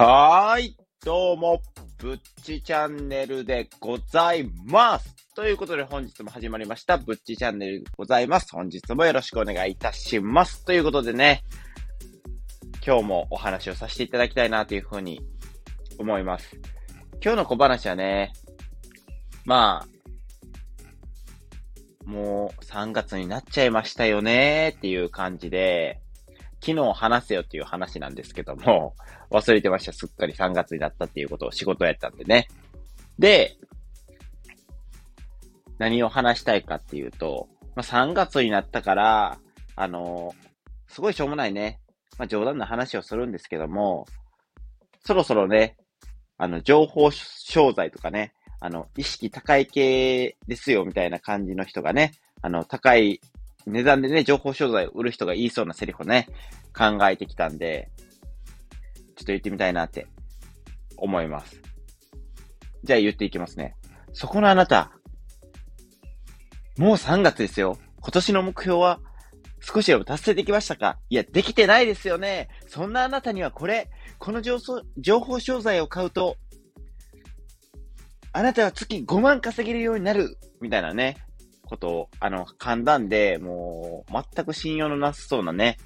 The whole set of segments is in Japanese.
はーい、どうも、ぶっちチャンネルでございます。ということで本日も始まりました、ぶっちチャンネルでございます。本日もよろしくお願いいたします。ということでね、今日もお話をさせていただきたいなというふうに思います。今日の小話はね、まあ、もう3月になっちゃいましたよねーっていう感じで、昨日話せよっていう話なんですけども、忘れてました。すっかり3月になったっていうことを仕事やったんでね。で、何を話したいかっていうと、まあ、3月になったから、あのー、すごいしょうもないね、まあ、冗談の話をするんですけども、そろそろね、あの、情報商材とかね、あの、意識高い系ですよみたいな感じの人がね、あの、高い値段でね、情報商材を売る人が言いそうなセリフをね、考えてきたんで、ちょっと言ってみたいなって思います。じゃあ言っていきますね。そこのあなた、もう3月ですよ。今年の目標は少しでも達成できましたか？いや、できてないですよね。そんなあなたにはこれ、この情報商材を買うと、あなたは月5万稼げるようになるみたいなね、ことを、あの、噛んだんで、もう、全く信用のなさそうなね、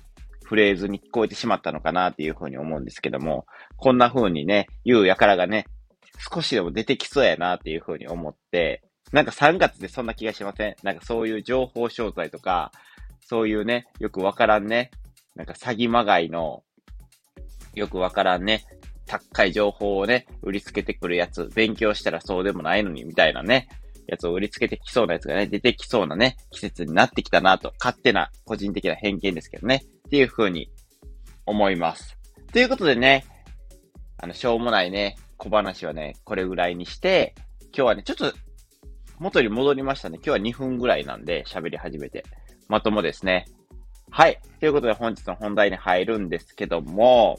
フレーズに聞こえてしまったのかなっていうふうに思うんですけども、こんな風にね、言うやからがね、少しでも出てきそうやなっていうふうに思って、なんか3月でそんな気がしません？なんかそういう情報商材とか、そういうね、よくわからんね、なんか詐欺まがいの、よくわからんね、高い情報をね、売りつけてくるやつ、勉強したらそうでもないのに、みたいなね、やつを売りつけてきそうなやつがね、出てきそうなね、季節になってきたなと、勝手な個人的な偏見ですけどね、っていう風に思います。ということでね、あの、しょうもないね、小話はね、これぐらいにして、今日はね、ちょっと、元に戻りましたね。今日は2分ぐらいなんで、喋り始めて。まともですね。はい。ということで本日の本題に入るんですけども、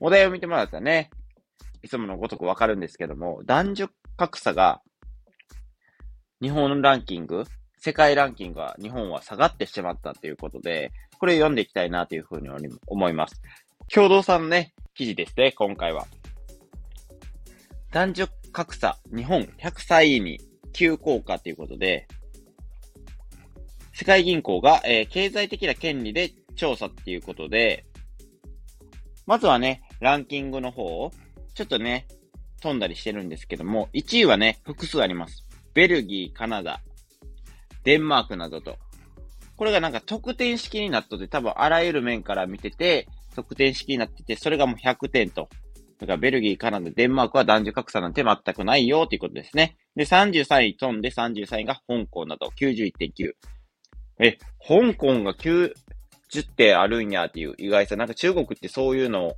お題を見てもらったらね、いつものごとくわかるんですけども、男女格差が日本ランキング、世界ランキングは日本は下がってしまったということで、これ読んでいきたいなというふうに思います。共同さんのね、記事ですね、今回は。男女格差、日本100歳に急降下ということで、世界銀行が、えー、経済的な権利で調査っていうことで、まずはね、ランキングの方を、ちょっとね、飛んだりしてるんですけども、1位はね、複数あります。ベルギー、カナダ、デンマークなどと。これがなんか得点式になっとって多分あらゆる面から見てて、得点式になってて、それがもう100点と。だからベルギー、カナダ、デンマークは男女格差なんて全くないよということですね。で、33位飛んで33位が香港など91.9。え、香港が90点あるんやっていう意外さ。なんか中国ってそういうのを、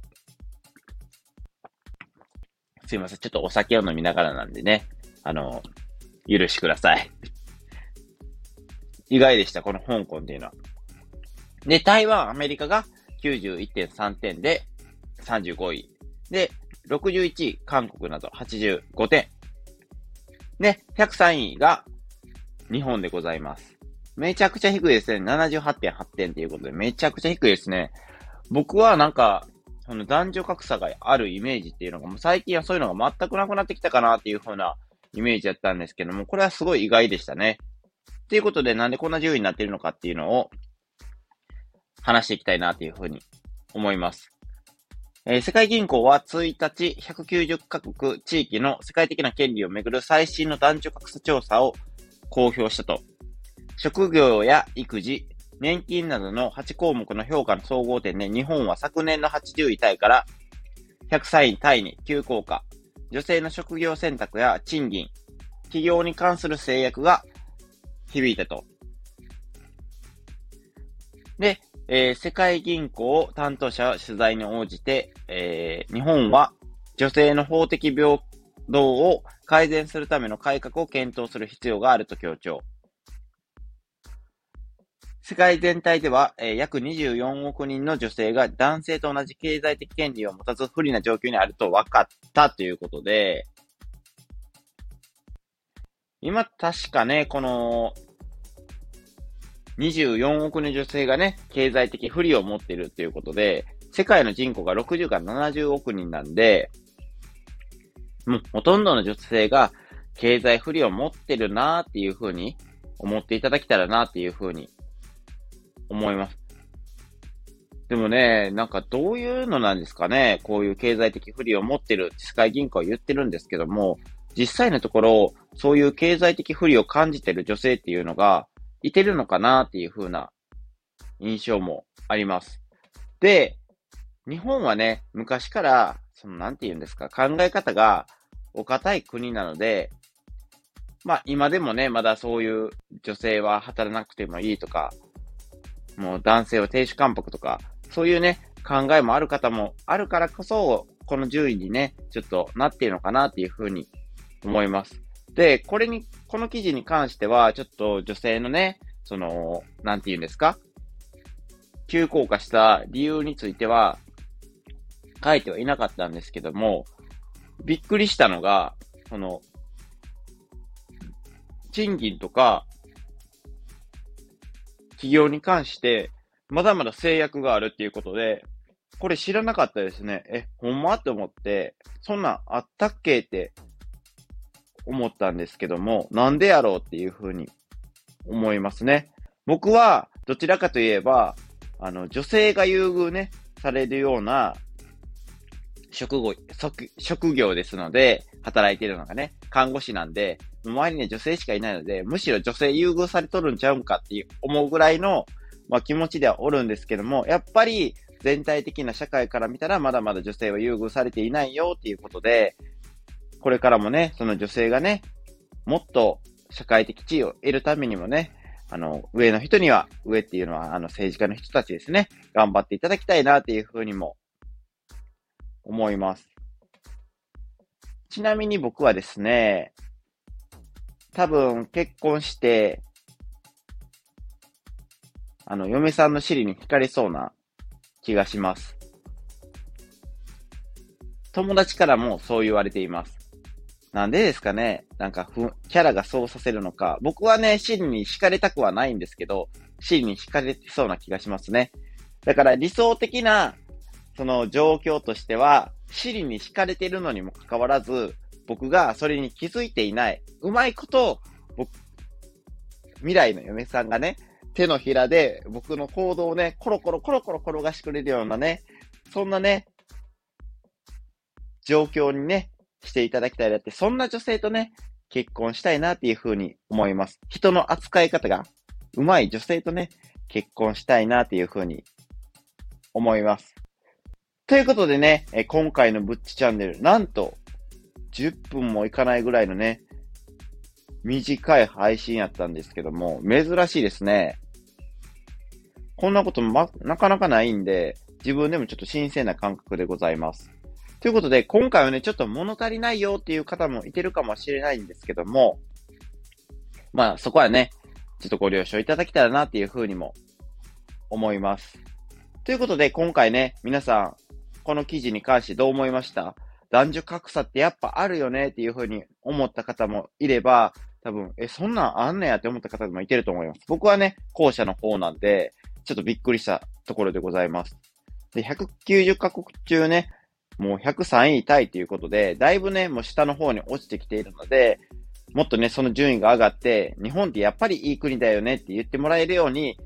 すいません。ちょっとお酒を飲みながらなんでね。あの、許しください。意外でした、この香港っていうのは。で、台湾、アメリカが91.3点で35位。で、61位、韓国など85点。で、103位が日本でございます。めちゃくちゃ低いですね。78.8点ということで、めちゃくちゃ低いですね。僕はなんか、その男女格差があるイメージっていうのが、もう最近はそういうのが全くなくなってきたかなっていう風なイメージだったんですけども、これはすごい意外でしたね。ということで、なんでこんな順位になっているのかっていうのを話していきたいなというふうに思います。えー、世界銀行は1日、190カ国地域の世界的な権利をめぐる最新の男女格差調査を公表したと。職業や育児、年金などの8項目の評価の総合点で日本は昨年の80位タイから103位タイに急降下。女性の職業選択や賃金、企業に関する制約が響いたと。で、えー、世界銀行担当者は取材に応じて、えー、日本は女性の法的平等を改善するための改革を検討する必要があると強調。世界全体では、えー、約24億人の女性が男性と同じ経済的権利を持たず不利な状況にあると分かったということで、今確かね、この24億人の女性がね、経済的不利を持っているということで、世界の人口が60から70億人なんで、もうほとんどの女性が経済不利を持ってるなーっていうふうに思っていただけたらなーっていうふうに思います。でもね、なんかどういうのなんですかね。こういう経済的不利を持ってる世界銀行は言ってるんですけども、実際のところ、そういう経済的不利を感じてる女性っていうのがいてるのかなっていう風な印象もあります。で、日本はね、昔から、その、なんて言うんですか、考え方がお堅い国なので、まあ今でもね、まだそういう女性は働かなくてもいいとか、もう男性は亭主関白とか、そういうね、考えもある方もあるからこそ、この順位にね、ちょっとなっているのかなっていうふうに思います。で、これに、この記事に関しては、ちょっと女性のね、その、なんて言うんですか？急降下した理由については、書いてはいなかったんですけども、びっくりしたのが、その、賃金とか、企業に関して、まだまだ制約があるっていうことで、これ知らなかったですね。え、ほんま？って思って、そんなんあったっけ？って思ったんですけども、なんでやろうっていうふうに思いますね。僕は、どちらかといえば、あの、女性が優遇ね、されるような職業、職業ですので、働いてるのがね、看護師なんで、周りには女性しかいないので、むしろ女性優遇されとるんちゃうんかっていう思うぐらいの、まあ、気持ちではおるんですけども、やっぱり全体的な社会から見たらまだまだ女性は優遇されていないよっていうことで、これからもね、その女性がね、もっと社会的地位を得るためにもね、あの、上の人には、上っていうのは、あの、政治家の人たちですね、頑張っていただきたいなっていうふうにも思います。ちなみに僕はですね、多分結婚して、あの、嫁さんの尻に惹かれそうな気がします。友達からもそう言われています。なんでですかねなんかふ、キャラがそうさせるのか。僕はね、尻に惹かれたくはないんですけど、尻に惹かれてそうな気がしますね。だから理想的な、その状況としては、尻に惹かれてるのにもかかわらず、僕がそれに気づいていない。うまいこと、僕、未来の嫁さんがね、手のひらで僕の行動をね、コロコロコロコロ転がしてくれるようなね、そんなね、状況にね、していただきたいなって、そんな女性とね、結婚したいなっていうふうに思います。人の扱い方がうまい女性とね、結婚したいなっていうふうに思います。ということでね、今回のブッチチャンネル、なんと10分もいかないぐらいのね、短い配信やったんですけども、珍しいですね。こんなことま、なかなかないんで、自分でもちょっと新鮮な感覚でございます。ということで、今回はね、ちょっと物足りないよっていう方もいてるかもしれないんですけども、まあそこはね、ちょっとご了承いただけたらなっていうふうにも思います。ということで、今回ね、皆さん、この記事に関してどう思いました？男女格差ってやっぱあるよねっていうふうに思った方もいれば、多分、え、そんなんあんねやって思った方もいてると思います。僕はね、後者の方なんで、ちょっとびっくりしたところでございます。で、190カ国中ね、もう103位タイということで、だいぶね、もう下の方に落ちてきているので、もっとね、その順位が上がって、日本ってやっぱりいい国だよねって言ってもらえるように、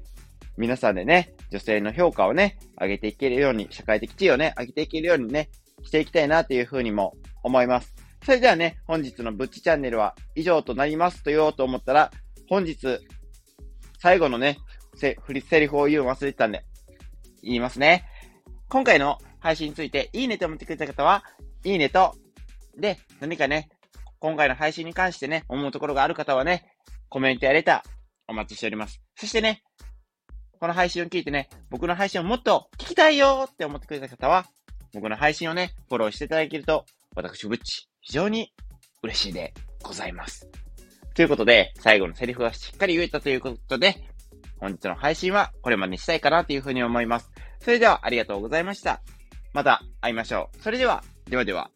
皆さんでね、女性の評価をね、上げていけるように、社会的地位をね、上げていけるようにね、していきたいなというふうにも思います。それではね、本日のブッチチャンネルは以上となりますと言おうと思ったら、本日、最後のね、せ、振り、セリフを言うの忘れてたんで、言いますね。今回の配信について、いいねと思ってくれた方は、いいねと、で、何かね、今回の配信に関してね、思うところがある方はね、コメントやレター、お待ちしております。そしてね、この配信を聞いてね、僕の配信をもっと聞きたいよって思ってくれた方は、僕の配信をね、フォローしていただけると、私、ぶっち、非常に嬉しいでございます。ということで、最後のセリフがしっかり言えたということで、本日の配信はこれまでにしたいかなというふうに思います。それではありがとうございました。また会いましょう。それでは、ではでは。